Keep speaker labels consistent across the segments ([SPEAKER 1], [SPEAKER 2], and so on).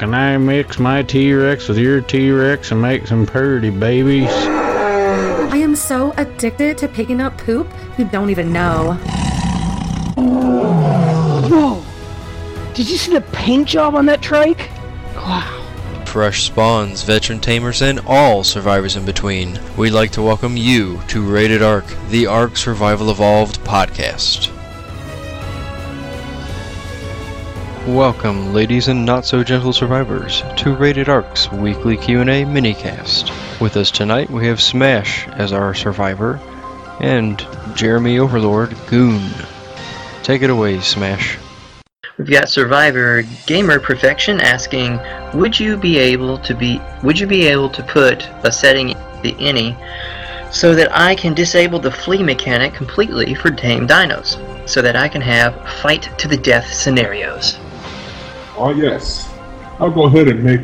[SPEAKER 1] can I mix my T-Rex with your T-Rex and make some purdy babies?
[SPEAKER 2] I am so addicted to picking up poop you don't even know.
[SPEAKER 3] Whoa! Did you see the paint job on that trike? Wow.
[SPEAKER 4] Fresh spawns, veteran tamers, and all survivors in between. We'd like to welcome you to Rated Ark, the Ark Survival Evolved podcast. Welcome, ladies and not so gentle survivors, to Rated Ark's weekly Q&A minicast. With us tonight, we have Smash as our survivor, and Jeremy Overlord Goon. Take it away, Smash.
[SPEAKER 5] We've got Survivor Gamer Perfection asking, would you be able to be would you be able to put a setting the any so that I can disable the flee mechanic completely for tame dinos, so that I can have fight to the death scenarios.
[SPEAKER 6] Oh yes. I'll go ahead and make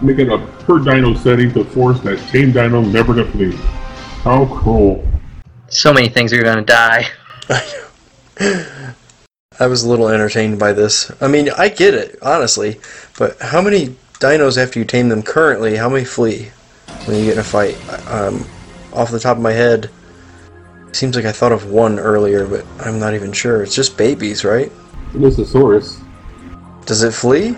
[SPEAKER 6] make it a per dino setting to force that tame dino never to flee. How cool.
[SPEAKER 5] So many things are gonna die.
[SPEAKER 4] I was a little entertained by this. I mean, I get it, honestly, but how many dinos after you tame them currently, how many flee when you get in a fight? Um, off the top of my head, seems like I thought of one earlier, but I'm not even sure. It's just babies, right?
[SPEAKER 6] Mosasaurus.
[SPEAKER 4] Does it flee?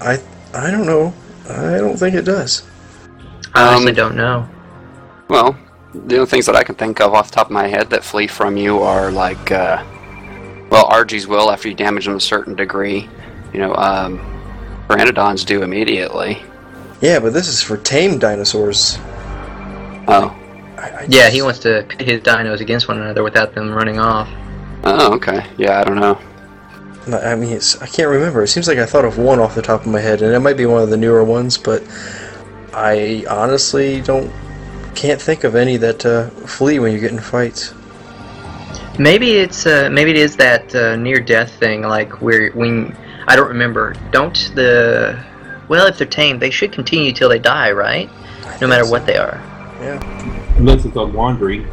[SPEAKER 4] I I don't know. I don't think it does.
[SPEAKER 5] I honestly
[SPEAKER 7] Um,
[SPEAKER 5] don't know.
[SPEAKER 7] Well, the only things that I can think of off the top of my head that flee from you are like, uh, well, Argies will after you damage them a certain degree. You know, um, Pteranodons do immediately.
[SPEAKER 4] Yeah, but this is for tame dinosaurs.
[SPEAKER 7] Oh,
[SPEAKER 4] I, I
[SPEAKER 5] Yeah, he wants to pit his dinos against one another without them running off.
[SPEAKER 7] oh, okay. Yeah, I don't know.
[SPEAKER 4] I mean, it's, I can't remember. It seems like I thought of one off the top of my head, and it might be one of the newer ones, but I honestly don't can't think of any that uh, flee when you get in fights.
[SPEAKER 5] Maybe it's uh, maybe it is that uh, near death thing, like where when I don't remember. Don't the well, if they're tame, they should continue till they die, right? No matter what they are.
[SPEAKER 4] Yeah.
[SPEAKER 6] Unless it's on wandering.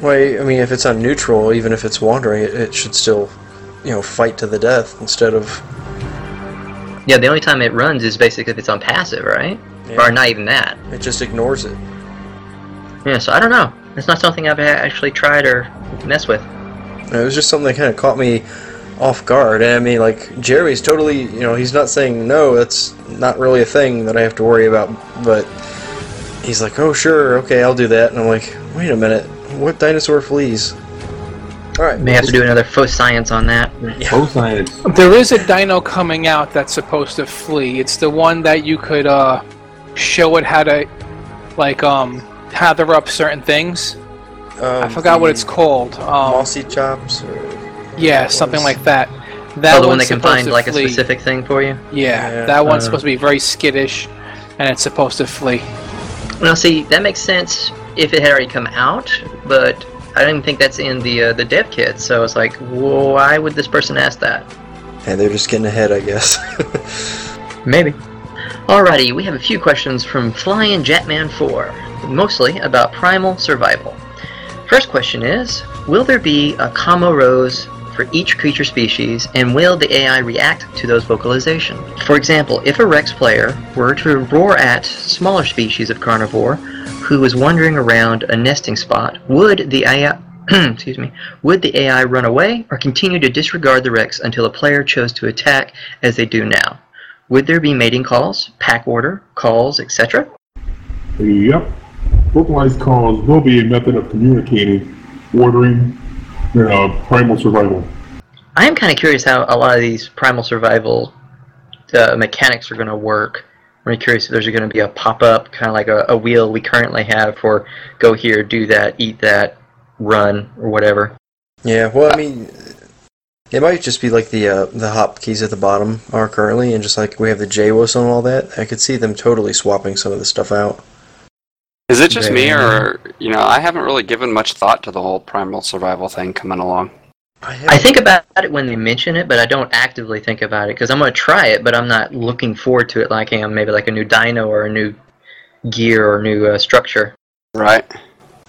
[SPEAKER 4] Well, I mean, if it's on neutral, even if it's wandering, it, it should still, you know, fight to the death instead of.
[SPEAKER 5] Yeah, the only time it runs is basically if it's on passive, right?
[SPEAKER 4] Yeah.
[SPEAKER 5] Or not even that.
[SPEAKER 4] It just ignores it.
[SPEAKER 5] Yeah, so I don't know. It's not something I've actually tried or messed with.
[SPEAKER 4] It was just something that kind of caught me off guard. And I mean, like Jeremy's totally, you know, he's not saying no. That's not really a thing that I have to worry about. But he's like, oh sure, okay, I'll do that. And I'm like, wait a minute, what dinosaur flees? All right,
[SPEAKER 5] May have to do another faux science on that.
[SPEAKER 6] Oh, science.
[SPEAKER 8] There is a dino coming out that's supposed to flee. It's the one that you could uh, show it how to, like, um, tether up certain things. I
[SPEAKER 4] Um,
[SPEAKER 8] forgot what it's called. Um,
[SPEAKER 4] Moschops. Or,
[SPEAKER 8] yeah, something like that. That
[SPEAKER 5] oh, the one
[SPEAKER 8] one's
[SPEAKER 5] that can find
[SPEAKER 8] to
[SPEAKER 5] like a specific thing for you.
[SPEAKER 8] Yeah,
[SPEAKER 4] Yeah,
[SPEAKER 8] that one's
[SPEAKER 5] uh,
[SPEAKER 8] supposed to be very skittish, and it's supposed to flee.
[SPEAKER 5] Well, see, that makes sense if it had already come out, but I don't even think that's in the uh, the dev kit. So it's like, why would this person ask that?
[SPEAKER 4] and they're just getting ahead, I guess.
[SPEAKER 5] Maybe. Alrighty, we have a few questions from Flying Jetman 4, mostly about primal survival. First question is Will there be a command roars for each creature species, and will the AI react to those vocalizations? For example, if a Rex player were to roar at smaller species of carnivore who was wandering around a nesting spot, would the AI excuse me, would the AI run away or continue to disregard the Rex until a player chose to attack as they do now? Would there be mating calls, pack order, calls, etc.?
[SPEAKER 6] Yep. Vocalized calls will be a method of communicating, ordering, uh, primal survival.
[SPEAKER 5] I am kind of curious how a lot of these primal survival uh, mechanics are going to work. I'm really curious if there's going to be a pop up, kind of like a, a wheel we currently have for go here, do that, eat that, run, or whatever.
[SPEAKER 4] yeah, well, I mean, it might just be like the uh, the hotkeys at the bottom are currently, and just like we have the J whistle and all that. I could see them totally swapping some of the stuff out.
[SPEAKER 7] Is it just me, or you know, I haven't really given much thought to the whole primal survival thing coming along.
[SPEAKER 5] I think about it when they mention it, but I don't actively think about it because I'm going to try it, but I'm not looking forward to it like I am maybe like a new dino or a new gear or new uh, structure.
[SPEAKER 7] Right.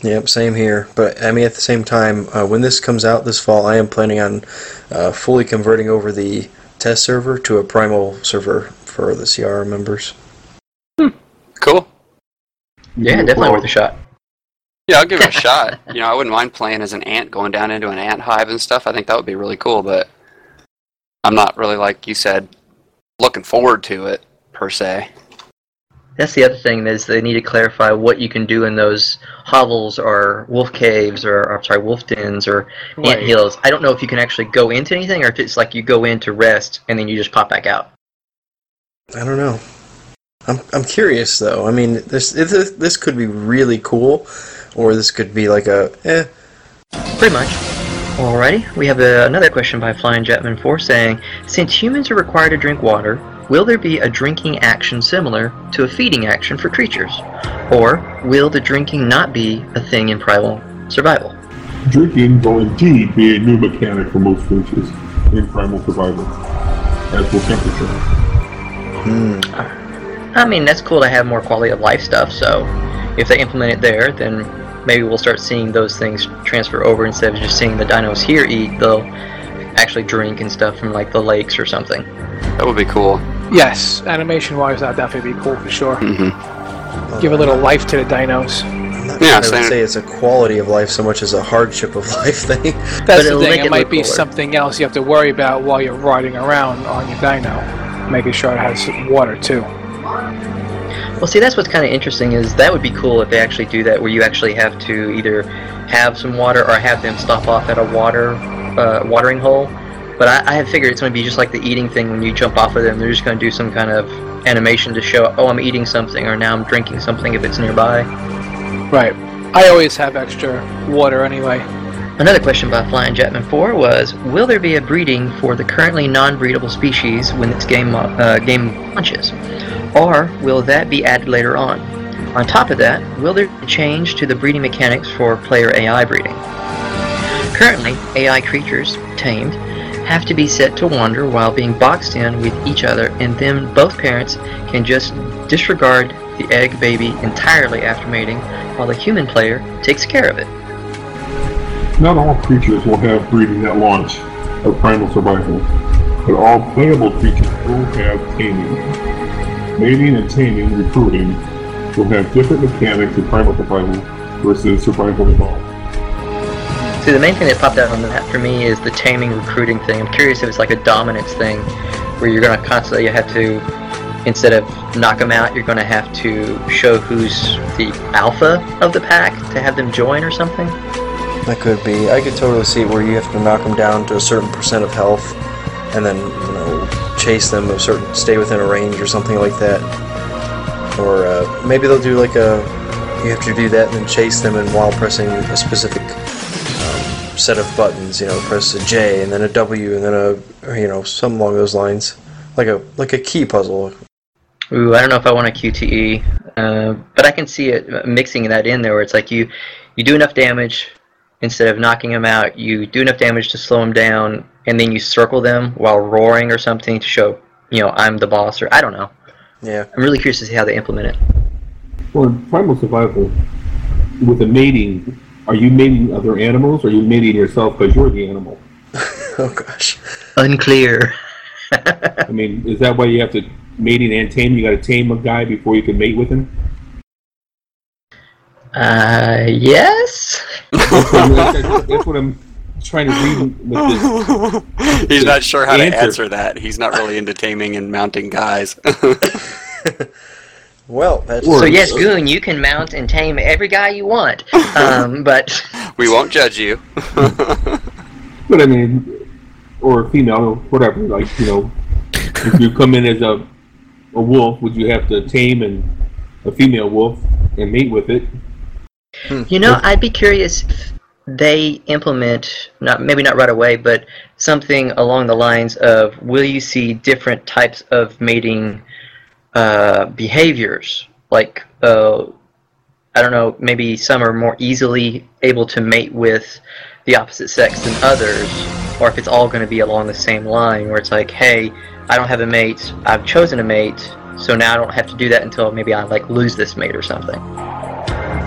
[SPEAKER 4] Yep, same here. But I mean, at the same time, uh, when this comes out this fall, I am planning on uh, fully converting over the test server to a primal server for the CR members.
[SPEAKER 7] Cool.
[SPEAKER 5] Yeah, definitely worth a shot.
[SPEAKER 7] Yeah, I'll give it a shot. You know, I wouldn't mind playing as an ant, going down into an ant hive and stuff. I think that would be really cool, but I'm not really, like you said, looking forward to it, per se.
[SPEAKER 5] That's the other thing is they need to clarify what you can do in those hovels or wolf caves or, or sorry, wolf dens or ant hills. I don't know if you can actually go into anything or if it's like you go in to rest and then you just pop back out.
[SPEAKER 4] I don't know. I'm I'm curious though. I mean, this this, this could be really cool, or this could be like a eh.
[SPEAKER 5] Pretty much. Alrighty, we have uh, another question by Flying Jetman 4 saying, Since humans are required to drink water, will there be a drinking action similar to a feeding action for creatures? Or will the drinking not be a thing in primal survival?
[SPEAKER 6] Drinking will indeed be a new mechanic for most creatures in primal survival, as will temperature.
[SPEAKER 5] I mean, that's cool to have more quality of life stuff, so if they implement it there, then maybe we'll start seeing those things transfer over instead of just seeing the dinos here eat, they'll actually drink and stuff from like the lakes or something.
[SPEAKER 7] That would be cool.
[SPEAKER 8] Yes, animation wise, that'd definitely be cool for sure.
[SPEAKER 7] hmm
[SPEAKER 8] Give a little life to the dinos.
[SPEAKER 7] Yeah,
[SPEAKER 4] sure I would say it's a quality of life so much as a hardship of life thing.
[SPEAKER 8] That's the thing. It,
[SPEAKER 5] it
[SPEAKER 8] might be
[SPEAKER 5] cooler.
[SPEAKER 8] something else you have to worry about while you're riding around on your dino, making sure it has water too.
[SPEAKER 5] Well, see, that's what's kind of interesting is that would be cool if they actually do that, where you actually have to either have some water or have them stop off at a water uh, watering hole. But I, I have figured it's going to be just like the eating thing when you jump off of them. They're just going to do some kind of animation to show, oh, I'm eating something, or now I'm drinking something if it's nearby.
[SPEAKER 8] Right. I always have extra water anyway.
[SPEAKER 5] Another question by Flying Jetman 4 was, will there be a breeding for the currently non-breedable species when this game uh, game launches? Or will that be added later on? On top of that, will there be a change to the breeding mechanics for player AI breeding? Currently, AI creatures, tamed, have to be set to wander while being boxed in with each other and then both parents can just disregard the egg baby entirely after mating while the human player takes care of it.
[SPEAKER 6] Not all creatures will have breeding at launch of primal survival, but all playable creatures will have taming. Mating and taming recruiting will have different mechanics in primal survival versus survival evolved.
[SPEAKER 5] See, the main thing that popped out on that for me is the taming recruiting thing. I'm curious if it's like a dominance thing, where you're gonna constantly have to, instead of knock them out, you're gonna have to show who's the alpha of the pack to have them join or something.
[SPEAKER 4] That could be. I could totally see where you have to knock them down to a certain percent of health, and then you know chase them a certain, stay within a range or something like that. Or uh, maybe they'll do like a, you have to do that and then chase them, and while pressing a specific um, set of buttons, you know, press a J and then a W and then a, you know, something along those lines, like a like a key puzzle.
[SPEAKER 5] Ooh, I don't know if I want a QTE, uh, but I can see it uh, mixing that in there, where it's like you you do enough damage instead of knocking them out, you do enough damage to slow them down, and then you circle them while roaring or something to show, you know, I'm the boss, or I don't know.
[SPEAKER 4] Yeah.
[SPEAKER 5] I'm really curious to see how they implement it.
[SPEAKER 6] Well, in primal survival, with a mating, are you mating other animals or are you mating yourself because you're the animal?
[SPEAKER 4] Oh gosh.
[SPEAKER 5] Unclear.
[SPEAKER 6] I mean, is that why you have to mating and tame? You got to tame a guy before you can mate with him?
[SPEAKER 5] Uh, yes.
[SPEAKER 6] that's, that's what I'm trying to read with this.
[SPEAKER 7] He's not sure how to
[SPEAKER 6] Answer.
[SPEAKER 7] answer that. He's not really into taming and mounting guys.
[SPEAKER 4] Well, that's
[SPEAKER 5] So yes, Goon, you can mount and tame every guy you want. Um, but
[SPEAKER 7] we won't judge you.
[SPEAKER 6] But I mean, or female, or whatever. Like you know, if you come in as a a wolf, would you have to tame and a female wolf and mate with it?
[SPEAKER 5] You know, I'd be curious if they implement not maybe not right away, but something along the lines of will you see different types of mating uh, behaviors? Like uh, I don't know, maybe some are more easily able to mate with the opposite sex than others, or if it's all going to be along the same line, where it's like, hey, I don't have a mate, I've chosen a mate, so now I don't have to do that until maybe I like lose this mate or something.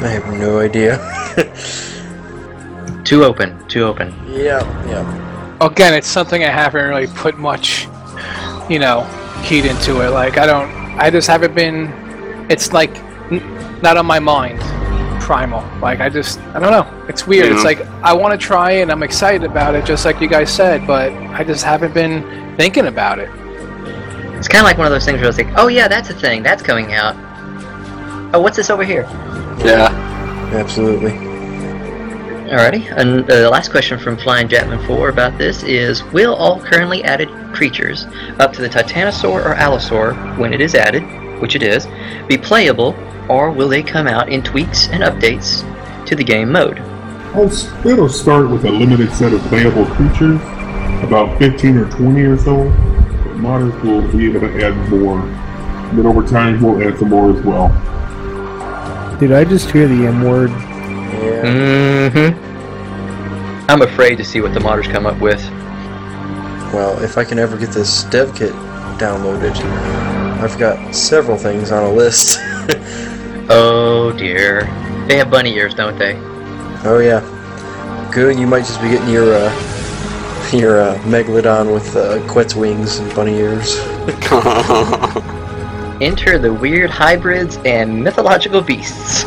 [SPEAKER 4] I have no idea.
[SPEAKER 5] Too open, too open.
[SPEAKER 4] yeah, yeah.
[SPEAKER 8] Again, it's something I haven't really put much you know, heat into it. Like I don't, I just haven't been. It's like n- not on my mind. Primal. Like I just, I don't know. It's weird. It's
[SPEAKER 7] Mhm.
[SPEAKER 8] like I want to try it and I'm excited about it, just like you guys said, but I just haven't been thinking about it.
[SPEAKER 5] It's kind of like one of those things where it's like, oh yeah, that's a thing, that's coming out. Oh, what's this over here?
[SPEAKER 7] Yeah.
[SPEAKER 4] Absolutely.
[SPEAKER 5] Alrighty, and uh, the last question from Flying Jetman 4 about this is Will all currently added creatures up to the Titanosaur or Allosaur, when it is added, which it is, be playable, or will they come out in tweaks and updates to the game mode?
[SPEAKER 6] I'll, it'll start with a limited set of playable creatures, about 15 or 20 or so. But modders will be able to add more. Then over time, we'll add some more as well.
[SPEAKER 3] Did I just hear the M word?
[SPEAKER 4] Yeah.
[SPEAKER 5] Mm-hmm. I'm afraid to see what the modders come up with.
[SPEAKER 4] Well, if I can ever get this dev kit downloaded, I've got several things on a list.
[SPEAKER 5] Oh dear. They have bunny ears, don't they?
[SPEAKER 4] oh yeah. Good. You might just be getting your uh, your uh, megalodon with uh, quet's wings and bunny ears.
[SPEAKER 5] Enter the weird hybrids and mythological beasts.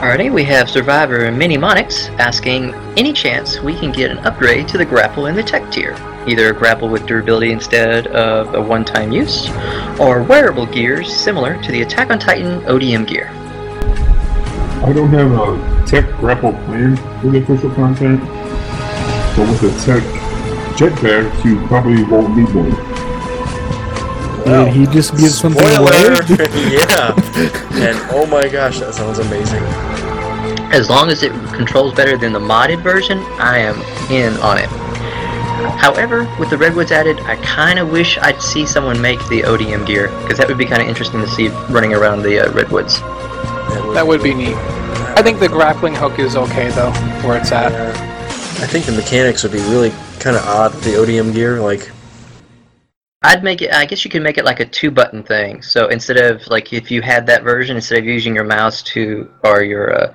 [SPEAKER 5] Alrighty, we have Survivor Mini Monix asking any chance we can get an upgrade to the grapple in the tech tier. Either a grapple with durability instead of a one time use, or wearable gears similar to the Attack on Titan ODM gear.
[SPEAKER 6] I don't have a tech grapple plan for the official content, but with the tech jetpack, you probably won't need one.
[SPEAKER 3] Did he just give something
[SPEAKER 4] Spoiler!
[SPEAKER 3] away?
[SPEAKER 4] yeah. And oh my gosh, that sounds amazing.
[SPEAKER 5] As long as it controls better than the modded version, I am in on it. However, with the Redwoods added, I kind of wish I'd see someone make the ODM gear, because that would be kind of interesting to see running around the uh, Redwoods.
[SPEAKER 8] That would be neat. I think the grappling hook is okay though, where it's at.
[SPEAKER 4] I think the mechanics would be really kind of odd with the ODM gear. Like,
[SPEAKER 5] I'd make it. I guess you could make it like a two-button thing. So instead of like if you had that version, instead of using your mouse to or your uh,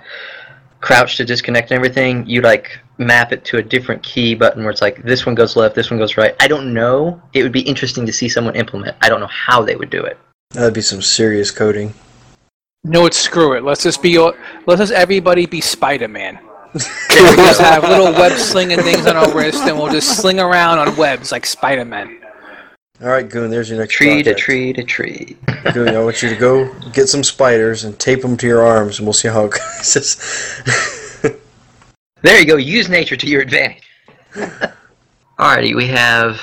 [SPEAKER 5] crouch to disconnect and everything, you like map it to a different key button where it's like this one goes left, this one goes right. I don't know. It would be interesting to see someone implement. I don't know how they would do it.
[SPEAKER 4] that'd be some serious coding.
[SPEAKER 8] No, it's screw it. Let's just be. Let's just everybody be Spider-Man. we just have little web slinging things on our wrist, and we'll just sling around on webs like Spider-Man.
[SPEAKER 4] All right, Goon, there's your next
[SPEAKER 5] Tree to tree to tree.
[SPEAKER 4] Goon, I want you to go get some spiders and tape them to your arms, and we'll see how it goes.
[SPEAKER 5] There you go. Use nature to your advantage. Alrighty, we have.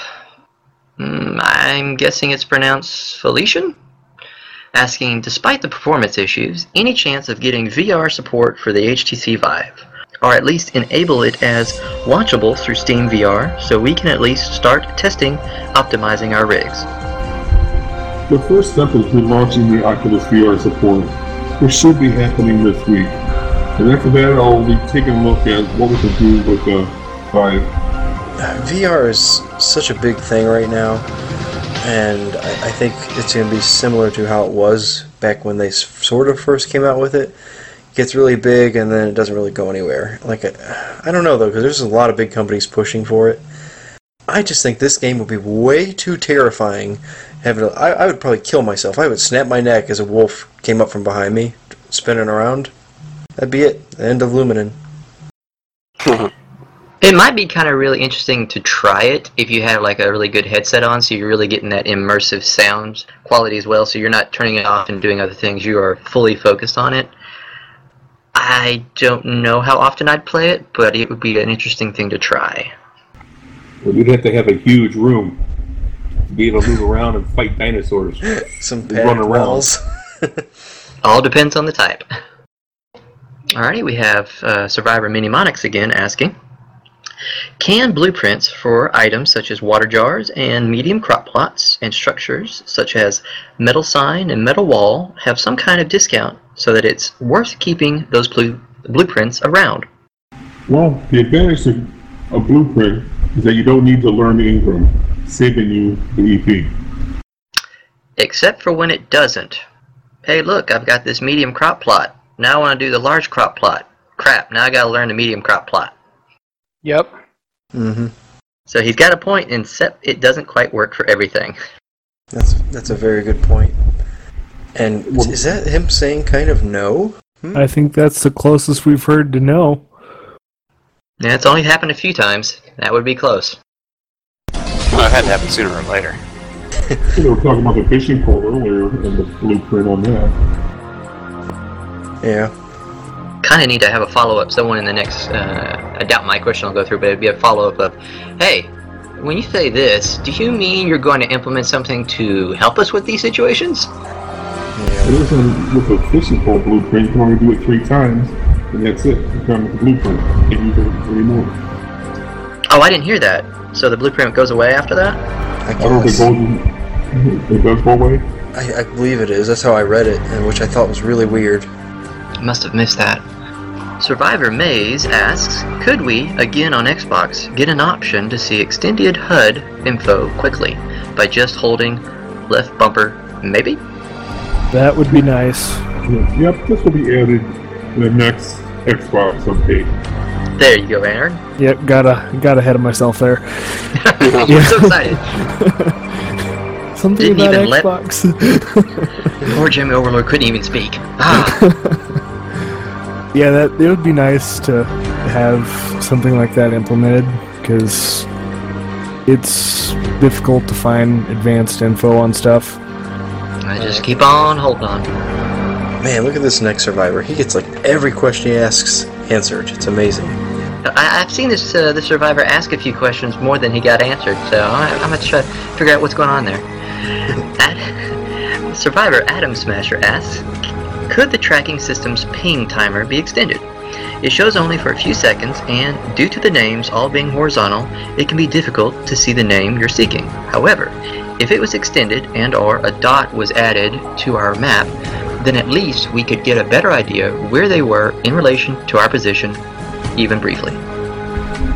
[SPEAKER 5] mm, I'm guessing it's pronounced Felician? Asking, despite the performance issues, any chance of getting VR support for the HTC Vive? Or at least enable it as watchable through Steam VR so we can at least start testing optimizing our rigs.
[SPEAKER 6] The first step is relaunching the Oculus VR support, which should be happening this week. And after that, I'll be taking a look at what we can do with the Vive.
[SPEAKER 4] VR is such a big thing right now, and I, I think it's going to be similar to how it was back when they sort of first came out with it. Gets really big, and then it doesn't really go anywhere. Like, I, I don't know though, because there's a lot of big companies pushing for it. I just think this game would be way too terrifying. Having, I, would probably kill myself. I would snap my neck as a wolf came up from behind me, spinning around. That'd be it. End of Luminen.
[SPEAKER 5] It might be kind of really interesting to try it if you have like a really good headset on, so you're really getting that immersive sound quality as well. So you're not turning it off and doing other things; you are fully focused on it. I don't know how often I'd play it, but it would be an interesting thing to try.
[SPEAKER 6] But you'd have to have a huge room to be able to move around and fight dinosaurs.
[SPEAKER 4] Some
[SPEAKER 6] Run
[SPEAKER 4] padded
[SPEAKER 6] around.
[SPEAKER 5] All depends on the type. Alrighty, we have uh, Survivor Minimonix again asking Can blueprints for items such as water jars and medium crop plots and structures such as metal sign and metal wall have some kind of discount so that it's worth keeping those blue- blueprints around?
[SPEAKER 6] Well, the advantage of a blueprint is that you don't need to learn engram, saving you the EP.
[SPEAKER 5] Except for when it doesn't. Hey, look, I've got this medium crop plot. Now I want to do the large crop plot. Crap, now I gotta learn the medium crop plot.
[SPEAKER 8] Yep.
[SPEAKER 4] Mm-hmm.
[SPEAKER 5] So he's got a point, except it doesn't quite work for everything.
[SPEAKER 4] That's that's a very good point. And is that him saying kind of no?
[SPEAKER 9] I think that's the closest we've heard to no.
[SPEAKER 5] Yeah, it's only happened a few times. That would be close.
[SPEAKER 7] Well, it had to happen sooner or later.
[SPEAKER 6] They were talking about the fishing pole earlier and the blueprint on that.
[SPEAKER 4] Yeah.
[SPEAKER 5] Kind of need to have a follow up. Someone in the next, uh, I doubt my question will go through, but it'd be a follow up of, hey, when you say this, do you mean you're going to implement something to help us with these situations?
[SPEAKER 6] It isn't with a fishing pole blueprint, you can only do it three times, and that's it. You come with the blueprint. Can't use it anymore.
[SPEAKER 5] Oh, I didn't hear that. So the blueprint goes away after that?
[SPEAKER 4] I
[SPEAKER 6] I don't think
[SPEAKER 4] guess.
[SPEAKER 6] goes, it does go away.
[SPEAKER 4] I, I believe it is. That's how I read it, and which I thought was really weird.
[SPEAKER 5] Must have missed that. Survivor Maze asks, could we, again on Xbox, get an option to see extended HUD info quickly by just holding left bumper, maybe?
[SPEAKER 9] That would be nice.
[SPEAKER 6] Yep, this will be added in the next Xbox update.
[SPEAKER 5] There you go, Aaron.
[SPEAKER 9] Yep, got a got ahead of myself there.
[SPEAKER 5] You're so excited.
[SPEAKER 9] Something
[SPEAKER 5] Didn't
[SPEAKER 9] about
[SPEAKER 5] even let-
[SPEAKER 9] Xbox.
[SPEAKER 5] Poor Jimmy Overlord couldn't even speak. Ah,
[SPEAKER 9] yeah, that it would be nice to have something like that implemented because it's difficult to find advanced info on stuff.
[SPEAKER 5] I just keep on holding on.
[SPEAKER 4] Man, look at this next survivor. He gets like every question he asks answered. It's amazing.
[SPEAKER 5] I, I've seen this uh, the survivor ask a few questions more than he got answered, so I, I'm gonna try to figure out what's going on there. Ad, survivor Adam Smasher asks, could the tracking system's ping timer be extended? It shows only for a few seconds, and due to the names all being horizontal, it can be difficult to see the name you're seeking. However, if it was extended and or a dot was added to our map, then at least we could get a better idea where they were in relation to our position, even briefly.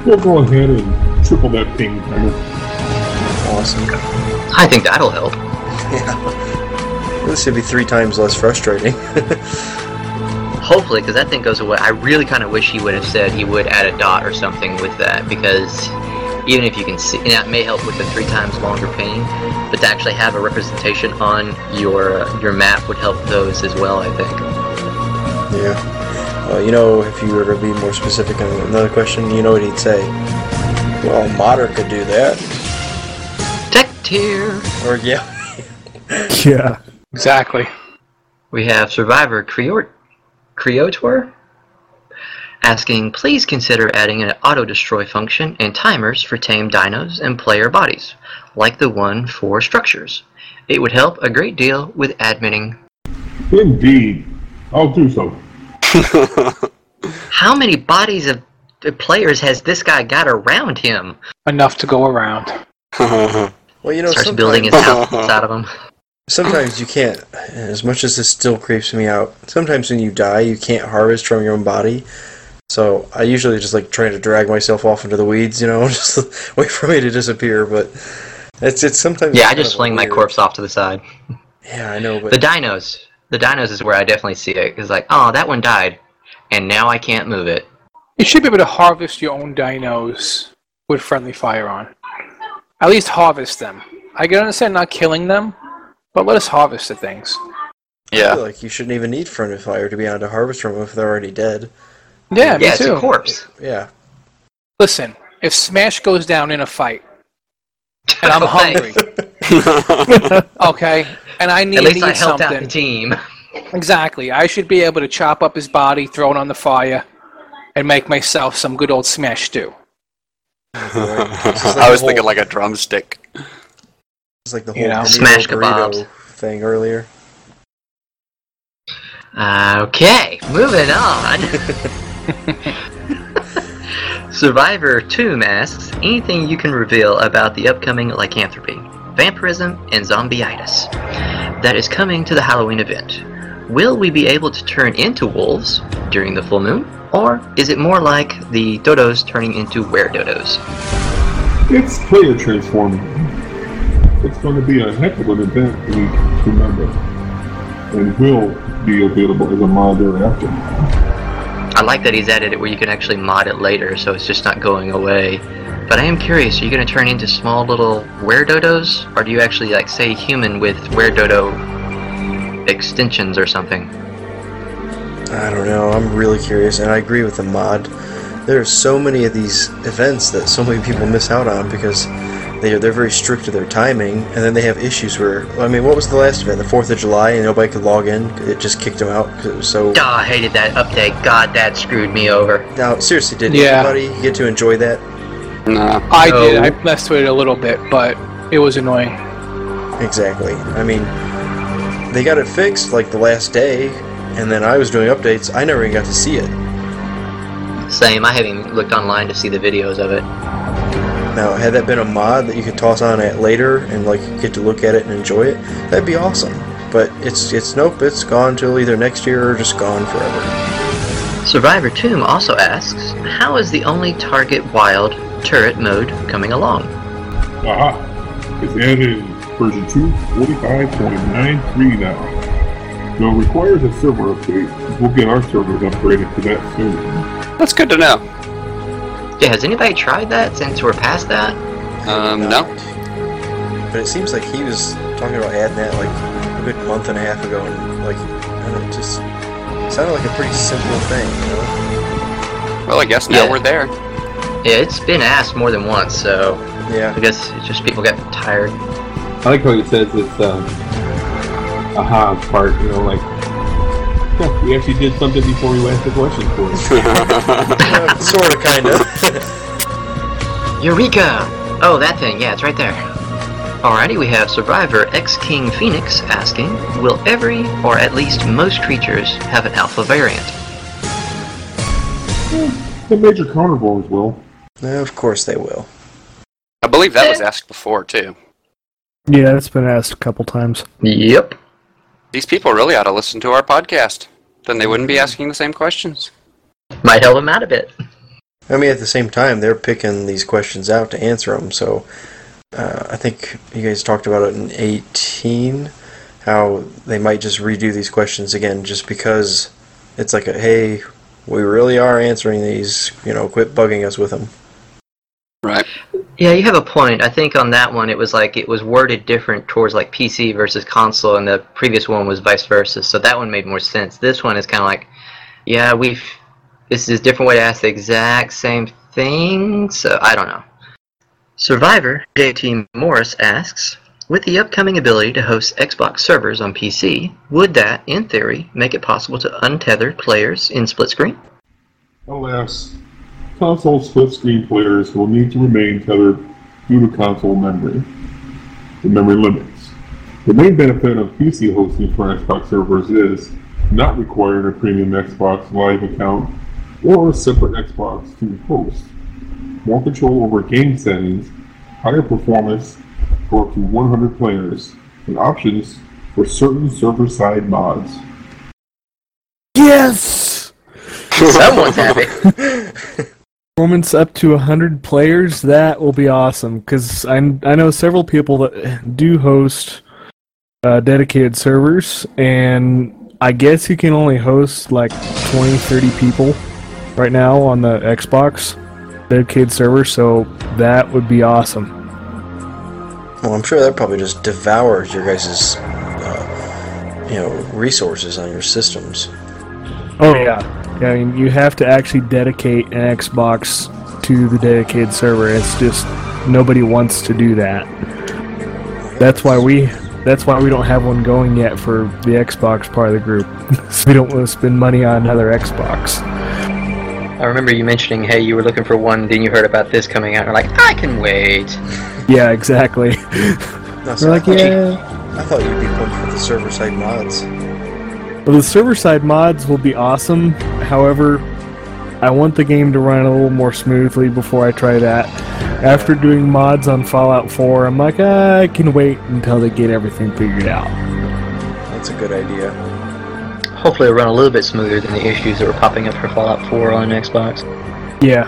[SPEAKER 6] We'll go ahead and triple that ping timer.
[SPEAKER 4] Awesome.
[SPEAKER 5] I think that'll help.
[SPEAKER 4] Yeah. This should be three times less frustrating.
[SPEAKER 5] Hopefully, because that thing goes away. I really kind of wish he would have said he would add a dot or something with that, because even if you can see, and that may help with the three times longer ping, but to actually have a representation on your uh, your map would help those as well. I think.
[SPEAKER 4] yeah. Well, you know, if you were to be more specific on another question, you know what he'd say. Well, Modder could do that.
[SPEAKER 5] Tech tier.
[SPEAKER 4] Or, yeah.
[SPEAKER 9] Yeah.
[SPEAKER 8] Exactly.
[SPEAKER 5] We have Survivor Creot Creotor asking, please consider adding an auto destroy function and timers for tame dinos and player bodies, like the one for structures. It would help a great deal with adminning.
[SPEAKER 6] Indeed. I'll do so.
[SPEAKER 5] How many bodies of of players has this guy got around him?
[SPEAKER 8] Enough to go around.
[SPEAKER 4] Well, you know,
[SPEAKER 5] Starts building his house out of him.
[SPEAKER 4] Sometimes you can't, as much as this still creeps me out, sometimes when you die, you can't harvest from your own body. So I usually just like trying to drag myself off into the weeds, you know, just wait for me to disappear. But it's it's sometimes.
[SPEAKER 5] Yeah, I just
[SPEAKER 4] of
[SPEAKER 5] fling my corpse off to the side.
[SPEAKER 4] Yeah, I know, but
[SPEAKER 5] The dinos. The dinos is where I definitely see it. It's like, oh, that one died, and now I can't move it.
[SPEAKER 8] You should be able to harvest your own dinos with friendly fire on. At least harvest them. I can understand not killing them, but let us harvest the things.
[SPEAKER 4] I
[SPEAKER 7] yeah.
[SPEAKER 4] feel like you shouldn't even need friendly fire to be able to harvest from them if they're already dead.
[SPEAKER 8] Yeah, me
[SPEAKER 5] yeah, it's
[SPEAKER 8] too.
[SPEAKER 5] a corpse.
[SPEAKER 4] Yeah.
[SPEAKER 8] Listen, if Smash goes down in a fight, and I'm hungry, okay, and I need
[SPEAKER 5] At
[SPEAKER 8] to
[SPEAKER 5] least I
[SPEAKER 8] eat
[SPEAKER 5] helped out the team.
[SPEAKER 8] exactly, I should be able to chop up his body, throw it on the fire, and make myself some good old Smash stew.
[SPEAKER 7] I was thinking like a drumstick.
[SPEAKER 4] It's like the whole
[SPEAKER 8] You know?
[SPEAKER 4] burrito
[SPEAKER 5] Smash
[SPEAKER 4] burrito
[SPEAKER 5] kebabs.
[SPEAKER 4] thing earlier.
[SPEAKER 5] Uh, okay, moving on. Survivor Tomb asks anything you can reveal about the upcoming lycanthropy, vampirism, and zombieitis that is coming to the Halloween event. Will we be able to turn into wolves during the full moon, or is it more like the dodos turning into were-dodos?
[SPEAKER 6] It's player transforming. It's going to be a heck of an event we remember. And will be available as a mod thereafter.
[SPEAKER 5] I like that he's added it where you can actually mod it later, so it's just not going away But I am curious, are you going to turn into small little were-dodos? Or do you actually, like, say human with were-dodo extensions or something?
[SPEAKER 4] I don't know. I'm really curious, and I agree with the mod. There are so many of these events that so many people miss out on because they they're very strict to their timing, and then they have issues where I mean, what was the last event? The Fourth of July, and nobody could log in. It just kicked them out because it was so.
[SPEAKER 5] Ah, I hated that update. God, that screwed me over.
[SPEAKER 4] Now, seriously, did
[SPEAKER 8] Yeah.
[SPEAKER 4] anybody get to enjoy that?
[SPEAKER 7] Nah.
[SPEAKER 8] I
[SPEAKER 5] No.
[SPEAKER 8] did. I messed with it a little bit, but it was annoying.
[SPEAKER 4] Exactly. I mean, they got it fixed like the last day, and then I was doing updates. I never even got to see it.
[SPEAKER 5] Same. I haven't even looked online to see the videos of it.
[SPEAKER 4] Now, had that been a mod that you could toss on at later and like get to look at it and enjoy it, that'd be awesome. But it's it's nope, it's gone till either next year or just gone forever.
[SPEAKER 5] Survivor Tomb also asks, how is the only target wild turret mode coming along?
[SPEAKER 6] Aha! It's added in version 2.45.93 now. Though it requires a server update, we'll get our servers upgraded to that soon.
[SPEAKER 7] That's good to know.
[SPEAKER 5] Yeah, has anybody tried that since we're past that?
[SPEAKER 7] Um, no.
[SPEAKER 4] But it seems like he was talking about adding that like a good month and a half ago, and like I don't know, it just sounded like a pretty simple thing, you know?
[SPEAKER 7] Well, I guess now
[SPEAKER 5] Yeah.
[SPEAKER 7] we're there.
[SPEAKER 5] Yeah, it's been asked more than once, so
[SPEAKER 4] Yeah.
[SPEAKER 5] I guess it's just people got tired.
[SPEAKER 10] I like how he says it's um, aha part, you know, like yeah, we actually did something before we asked the question for it.
[SPEAKER 4] Yeah, sort of, kind of.
[SPEAKER 5] Eureka! Oh, that thing. Yeah, it's right there. Alrighty, we have Survivor X King Phoenix asking, will every, or at least most creatures, have an alpha variant?
[SPEAKER 6] The major carnivores will.
[SPEAKER 4] Yeah, of course they will.
[SPEAKER 7] I believe that was uh, asked before too.
[SPEAKER 9] Yeah, it's been asked a couple times.
[SPEAKER 5] Yep.
[SPEAKER 7] These people really ought to listen to our podcast. Then they wouldn't be asking the same questions.
[SPEAKER 5] Might help them out a bit.
[SPEAKER 4] I mean, at the same time, they're picking these questions out to answer them. So uh, I think you guys talked about it in 18, how they might just redo these questions again just because it's like a hey, we really are answering these. You know, quit bugging us with them.
[SPEAKER 7] Right.
[SPEAKER 5] Yeah, you have a point. I think on that one, it was like it was worded different towards like PC versus console, and the previous one was vice versa. So that one made more sense. This one is kind of like, yeah, we've this is a different way to ask the exact same thing. So I don't know. Survivor JT Morris asks, with the upcoming ability to host Xbox servers on PC, would that, in theory, make it possible to untether players in split screen?
[SPEAKER 6] Oh, Alas, console split screen players will need to remain tethered due to console memory. The memory limits. The main benefit of PC hosting for Xbox servers is not requiring a premium Xbox Live account or a separate Xbox to host. More control over game settings, higher performance for up to 100 players, and options for certain server-side mods.
[SPEAKER 9] Yes!
[SPEAKER 5] Someone's happy.
[SPEAKER 9] Performance up to 100 players, that will be awesome. Because I, I know several people that do host uh, dedicated servers, and I guess you can only host like 20, 30 people right now on the Xbox dedicated server, so that would be awesome.
[SPEAKER 4] Well, I'm sure that probably just devours your guys' uh, you know resources on your systems.
[SPEAKER 9] Oh, yeah. Yeah. I mean, you have to actually dedicate an Xbox to the dedicated server. It's just nobody wants to do that. That's why we that's why we don't have one going yet for the Xbox part of the group. so we don't want to spend money on another Xbox.
[SPEAKER 5] I remember you mentioning, hey, you were looking for one, then you heard about this coming out, and you're like, I can wait.
[SPEAKER 9] Yeah, exactly.
[SPEAKER 4] No, so
[SPEAKER 9] We're
[SPEAKER 4] I
[SPEAKER 9] like,
[SPEAKER 4] thought you-
[SPEAKER 9] yeah.
[SPEAKER 4] I thought you'd be pumped for the server side mods.
[SPEAKER 9] Well, the server side mods will be awesome. However, I want the game to run a little more smoothly before I try that. After doing mods on Fallout 4, I'm like, "Ah, I can wait until they get everything figured out.
[SPEAKER 4] That's a good idea.
[SPEAKER 5] Hopefully it'll run a little bit smoother than the issues that were popping up for Fallout 4 on Xbox.
[SPEAKER 9] Yeah.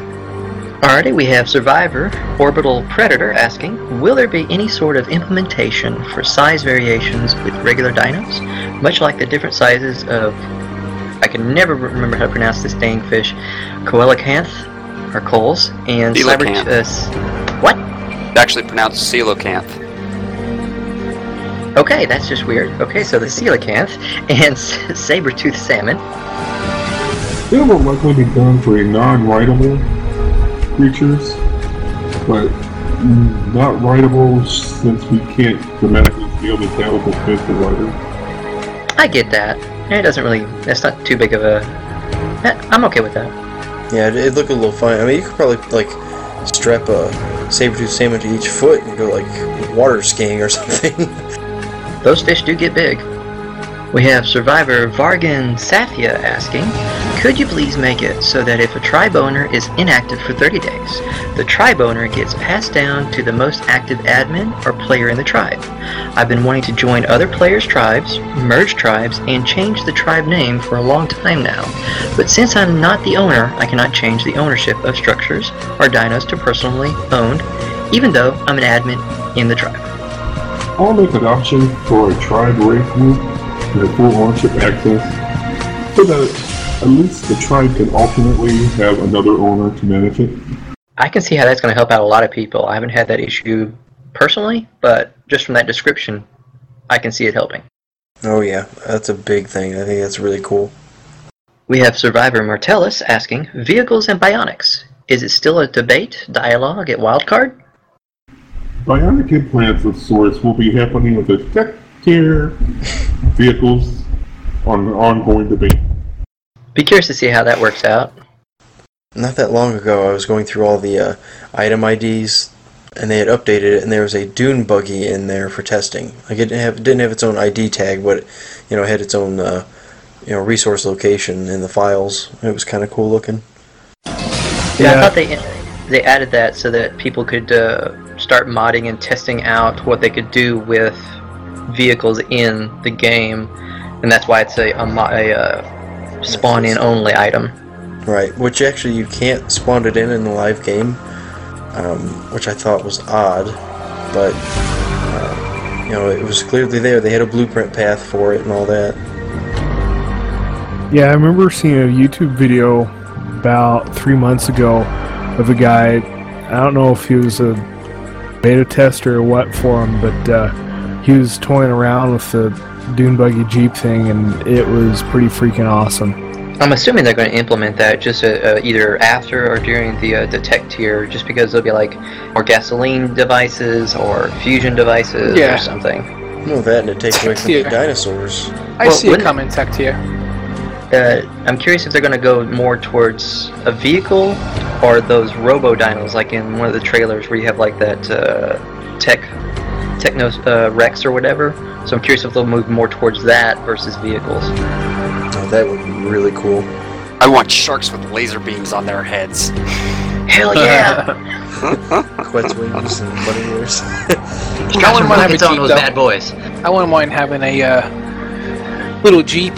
[SPEAKER 5] Alrighty, we have Survivor Orbital Predator asking, will there be any sort of implementation for size variations with regular dinos? Much like the different sizes of, I can never remember how to pronounce this dang fish, Coelacanth? or Coles, and Cyber.
[SPEAKER 7] Coelacanth.
[SPEAKER 5] Uh, s- what?
[SPEAKER 7] Actually pronounced coelacanth.
[SPEAKER 5] Okay, that's just weird. Okay, so the coelacanth and s- saber-toothed salmon.
[SPEAKER 6] It will likely be done for a non-rideable creatures, but not rideable since we can't dramatically scale this down with a fifth writer.
[SPEAKER 5] I get that. It doesn't really. That's not too big of a. eh, I'm okay with that.
[SPEAKER 4] Yeah, it, it'd look a little funny. I mean, you could probably like strap a saber-tooth salmon to each foot and go like water skiing or something.
[SPEAKER 5] Those fish do get big. We have survivor Vargan Safia asking, could you please make it so that if a tribe owner is inactive for 30 days, the tribe owner gets passed down to the most active admin or player in the tribe? I've been wanting to join other players' tribes, merge tribes, and change the tribe name for a long time now. But since I'm not the owner, I cannot change the ownership of structures or dinos to personally owned, even though I'm an admin in the tribe.
[SPEAKER 6] I'll make an option for a tribe raid group with full ownership access, so that at least the tribe can ultimately have another owner to manage it.
[SPEAKER 5] I can see how that's going to help out a lot of people. I haven't had that issue personally, but just from that description, I can see it helping.
[SPEAKER 4] oh yeah, that's a big thing. I think that's really cool.
[SPEAKER 5] We have Survivor Martellus asking, vehicles and bionics. Is it still a debate, dialogue at Wildcard?
[SPEAKER 6] Bionic implants of sorts will be happening with the tech tier vehicles on an ongoing debate.
[SPEAKER 5] Be curious to see how that works out.
[SPEAKER 4] Not that long ago, I was going through all the uh, item IDs, and they had updated it, and there was a dune buggy in there for testing. Like it didn't have didn't have its own ID tag, but you know it had its own uh, you know resource location in the files. It was kind of cool looking.
[SPEAKER 5] Yeah, I thought they they added that so that people could uh, start modding and testing out what they could do with vehicles in the game, and that's why it's a, a, a uh, spawn in only item.
[SPEAKER 4] Right, which actually you can't spawn it in in the live game, um, which I thought was odd, but uh, you know it was clearly there. They had a blueprint path for it and all that.
[SPEAKER 9] Yeah, I remember seeing a YouTube video about three months ago of a guy. I don't know if he was a beta tester or what for him, but uh, he was toying around with the dune buggy jeep thing, and it was pretty freaking awesome.
[SPEAKER 5] I'm assuming they're going to implement that just uh, uh, either after or during the uh, the tech tier, just because there'll be like more gasoline devices or fusion devices
[SPEAKER 8] Yeah.
[SPEAKER 5] or something.
[SPEAKER 4] No, that and it takes away from the dinosaurs.
[SPEAKER 8] I
[SPEAKER 5] Well,
[SPEAKER 8] see it coming tech tier.
[SPEAKER 5] Uh, I'm curious if they're going to go more towards a vehicle or those robo dinos, like in one of the trailers where you have like that uh, tech techno uh, Rex or whatever. So I'm curious if they'll move more towards that versus vehicles.
[SPEAKER 4] Oh, that would be really cool.
[SPEAKER 7] I want sharks with laser beams on their heads.
[SPEAKER 5] Hell yeah!
[SPEAKER 4] Quet's wings and bunny ears.
[SPEAKER 5] Got some
[SPEAKER 8] wouldn't mind having
[SPEAKER 5] on those
[SPEAKER 8] though.
[SPEAKER 5] bad boys.
[SPEAKER 8] I wouldn't mind having a uh, little Jeep,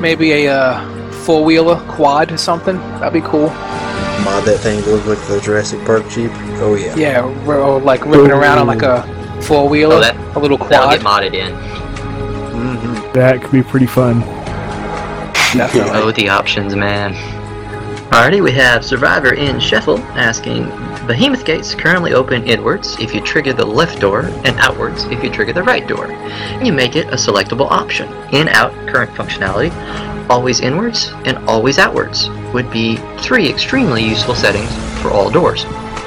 [SPEAKER 8] maybe a uh, four wheeler quad or something. That'd be cool.
[SPEAKER 4] Mod that thing to look like the Jurassic Park Jeep. Oh yeah.
[SPEAKER 8] Yeah, or, or like ripping around on like a four wheeler,
[SPEAKER 11] Oh, that-
[SPEAKER 8] a little
[SPEAKER 11] That'll
[SPEAKER 8] quad.
[SPEAKER 11] get modded in.
[SPEAKER 4] Mm-hmm.
[SPEAKER 9] That could be pretty fun.
[SPEAKER 8] Definitely.
[SPEAKER 5] Oh, the options, man. Alrighty, we have Survivor in Sheffield asking Behemoth gates currently open inwards if you trigger the left door and outwards if you trigger the right door. You make it a selectable option. In out current functionality, always inwards and always outwards would be three extremely useful settings for all doors.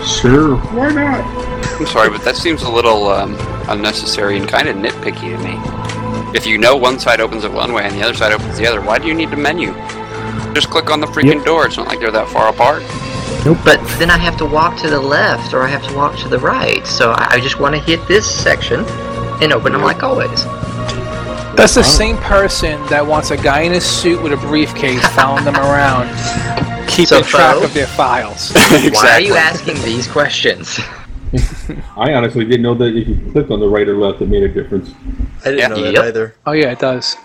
[SPEAKER 6] Sure, why not?
[SPEAKER 7] I'm sorry, but that seems a little um, unnecessary and kind of nitpicky to me. If you know one side opens it one way and the other side opens the other, why do you need a menu? Just click on the freaking door. It's not like they're that far apart. Nope.
[SPEAKER 5] But then I have to walk to the left or I have to walk to the right. So I I just want to hit this section and open them like always.
[SPEAKER 8] That's the same person that wants a guy in a suit with a briefcase following them around, keeping
[SPEAKER 5] So,
[SPEAKER 8] track of their files. exactly.
[SPEAKER 5] Why are you asking these questions?
[SPEAKER 10] I honestly didn't know that if you clicked on the right or left, it made a difference.
[SPEAKER 4] I didn't know that
[SPEAKER 5] Yep.
[SPEAKER 4] either.
[SPEAKER 8] Oh yeah, it does.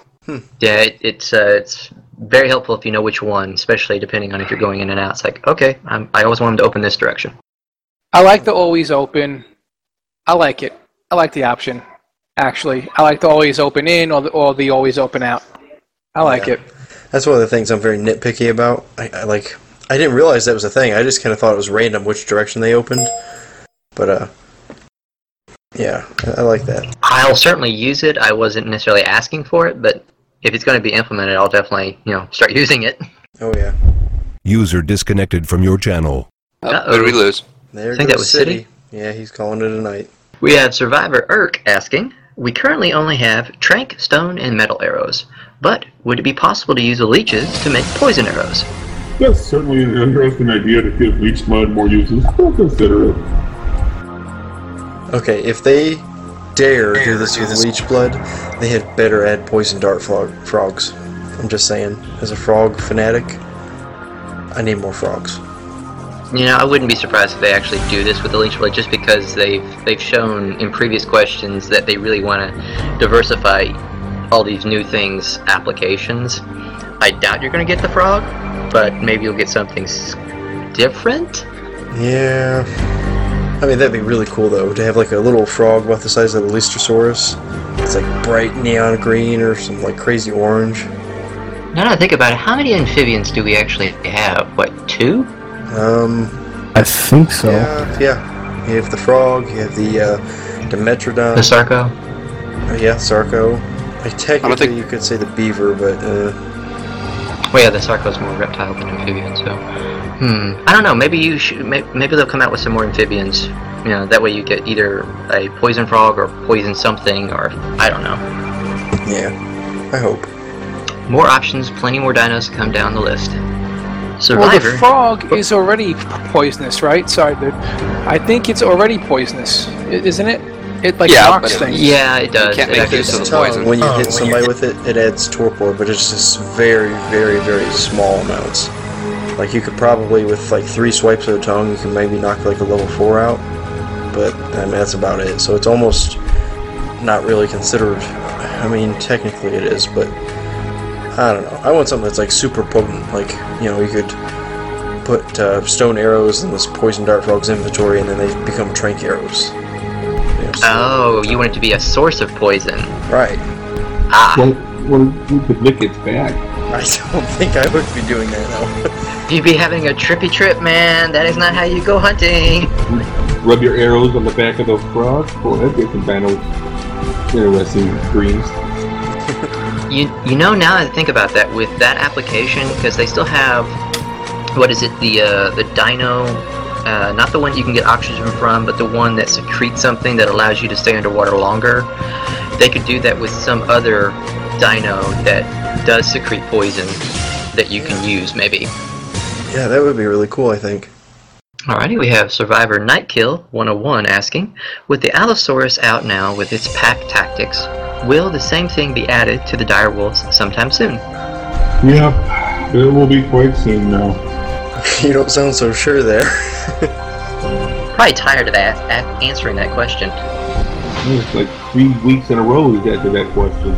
[SPEAKER 5] Yeah, it, it's uh, it's very helpful if you know which one, especially depending on if you're going in and out. It's like, okay, I'm, I always want them to open this direction.
[SPEAKER 8] I like the always open. I like it. I like the option. Actually, I like the always open in or the, or the always open out. I like
[SPEAKER 4] Yeah.
[SPEAKER 8] it.
[SPEAKER 4] That's one of the things I'm very nitpicky about. I, I like. I didn't realize that was a thing. I just kind of thought it was random which direction they opened. But uh, yeah, I, I like that.
[SPEAKER 5] I'll certainly use it. I wasn't necessarily asking for it, but if it's going to be implemented, I'll definitely, you know, start using it.
[SPEAKER 4] Oh yeah.
[SPEAKER 11] User disconnected from your channel.
[SPEAKER 7] Oh, who did we lose?
[SPEAKER 4] There
[SPEAKER 5] I think
[SPEAKER 4] goes
[SPEAKER 5] that was City.
[SPEAKER 4] Yeah, he's calling it a night.
[SPEAKER 5] We have Survivor Irk asking, we currently only have trank, stone, and metal arrows, but would it be possible to use the leeches to make poison arrows?
[SPEAKER 6] That's certainly an interesting idea to give leech mud more uses. We'll consider it.
[SPEAKER 4] Okay, if they dare do this with leech blood, they had better add poison dart frog- frogs. I'm just saying, as a frog fanatic, I need more frogs.
[SPEAKER 5] You know, I wouldn't be surprised if they actually do this with the leech blood, just because they've they've shown in previous questions that they really want to diversify all these new things applications. I doubt you're going to get the frog, but maybe you'll get something different.
[SPEAKER 4] Yeah. I mean, that'd be really cool though to have like a little frog about the size of a Lystrosaurus. It's like bright neon green or some like crazy orange.
[SPEAKER 5] Now that I think about it, how many amphibians do we actually have? What, two?
[SPEAKER 4] Um,
[SPEAKER 9] I think so.
[SPEAKER 4] yeah, yeah. You have the frog. You have the uh, Dimetrodon.
[SPEAKER 5] The Sarco?
[SPEAKER 4] Uh, yeah, Sarco. Like technically,
[SPEAKER 7] think-
[SPEAKER 4] you could say the beaver, but uh,
[SPEAKER 5] Well, yeah, the Sarco's more reptile than amphibian, so. Hmm. I don't know. Maybe you should. Maybe they'll come out with some more amphibians. You know, that way you get either a poison frog or poison something, or I don't know.
[SPEAKER 4] yeah, I hope.
[SPEAKER 5] More options, plenty more dinos to come down the list. Survivor.
[SPEAKER 8] Well, the frog is already poisonous, right? Sorry, dude. I think it's already poisonous, isn't it? It like
[SPEAKER 7] Yeah,
[SPEAKER 8] knocks things.
[SPEAKER 5] yeah, it does.
[SPEAKER 7] can't
[SPEAKER 5] It
[SPEAKER 7] make
[SPEAKER 5] actually
[SPEAKER 7] use of the poison.
[SPEAKER 4] When you
[SPEAKER 5] Oh,
[SPEAKER 4] hit somebody with it, it adds torpor, but it's just very, very, very small amounts. Like you could probably, with like three swipes of the tongue, you can maybe knock like a level four out. But I mean, that's about it. So it's almost not really considered. I mean, technically it is, but I don't know. I want something that's like super potent. Like you know, you could put uh, stone arrows in this poison dart frog's inventory, and then they become trank arrows. You know, so-
[SPEAKER 5] Oh, you want it to be a source of poison.
[SPEAKER 4] right.
[SPEAKER 5] Ah,
[SPEAKER 10] Well, well, you could lick its back.
[SPEAKER 4] I don't think I would be doing that though.
[SPEAKER 5] you'd be having a trippy trip, man. That is not how you go hunting.
[SPEAKER 10] Rub your arrows on the back of the frog. Boy, that gets some dinos interesting dreams.
[SPEAKER 5] You you know now I think about that with that application because they still have what is it the uh, the Dino, uh, not the one you can get oxygen from, but the one that secretes something that allows you to stay underwater longer. They could do that with some other Dino that does secrete poison that you can use maybe.
[SPEAKER 4] Yeah, that would be really cool, I think.
[SPEAKER 5] Alrighty, we have Survivor Nightkill 101 asking, with the Allosaurus out now with its pack tactics, will the same thing be added to the dire wolves sometime soon?
[SPEAKER 6] Yep, it will be quite soon now.
[SPEAKER 4] You don't sound so sure there.
[SPEAKER 5] Probably tired of that, a- answering that question.
[SPEAKER 10] It's like three weeks in a row he's answered that question.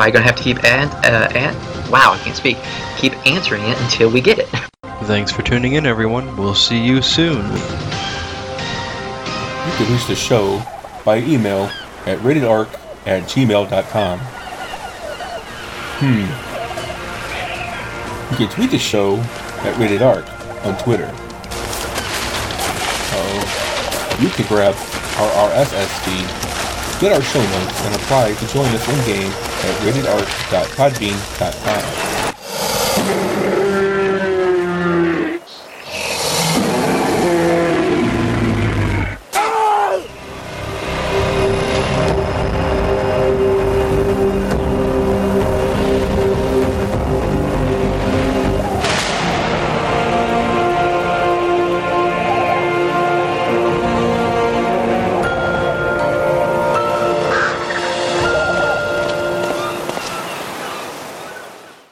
[SPEAKER 5] Probably gonna have to keep and uh, ad, wow, I can't speak, keep answering it until we get it.
[SPEAKER 12] Thanks for tuning in, everyone. We'll see you soon.
[SPEAKER 13] You can reach the show by email at ratedarc at gmail.com. Hmm. You can tweet the show at ratedarc on Twitter. Uh-oh. You can grab our RSS feed, get our show notes, and apply to join us in-game at ratedarc.podbean.com.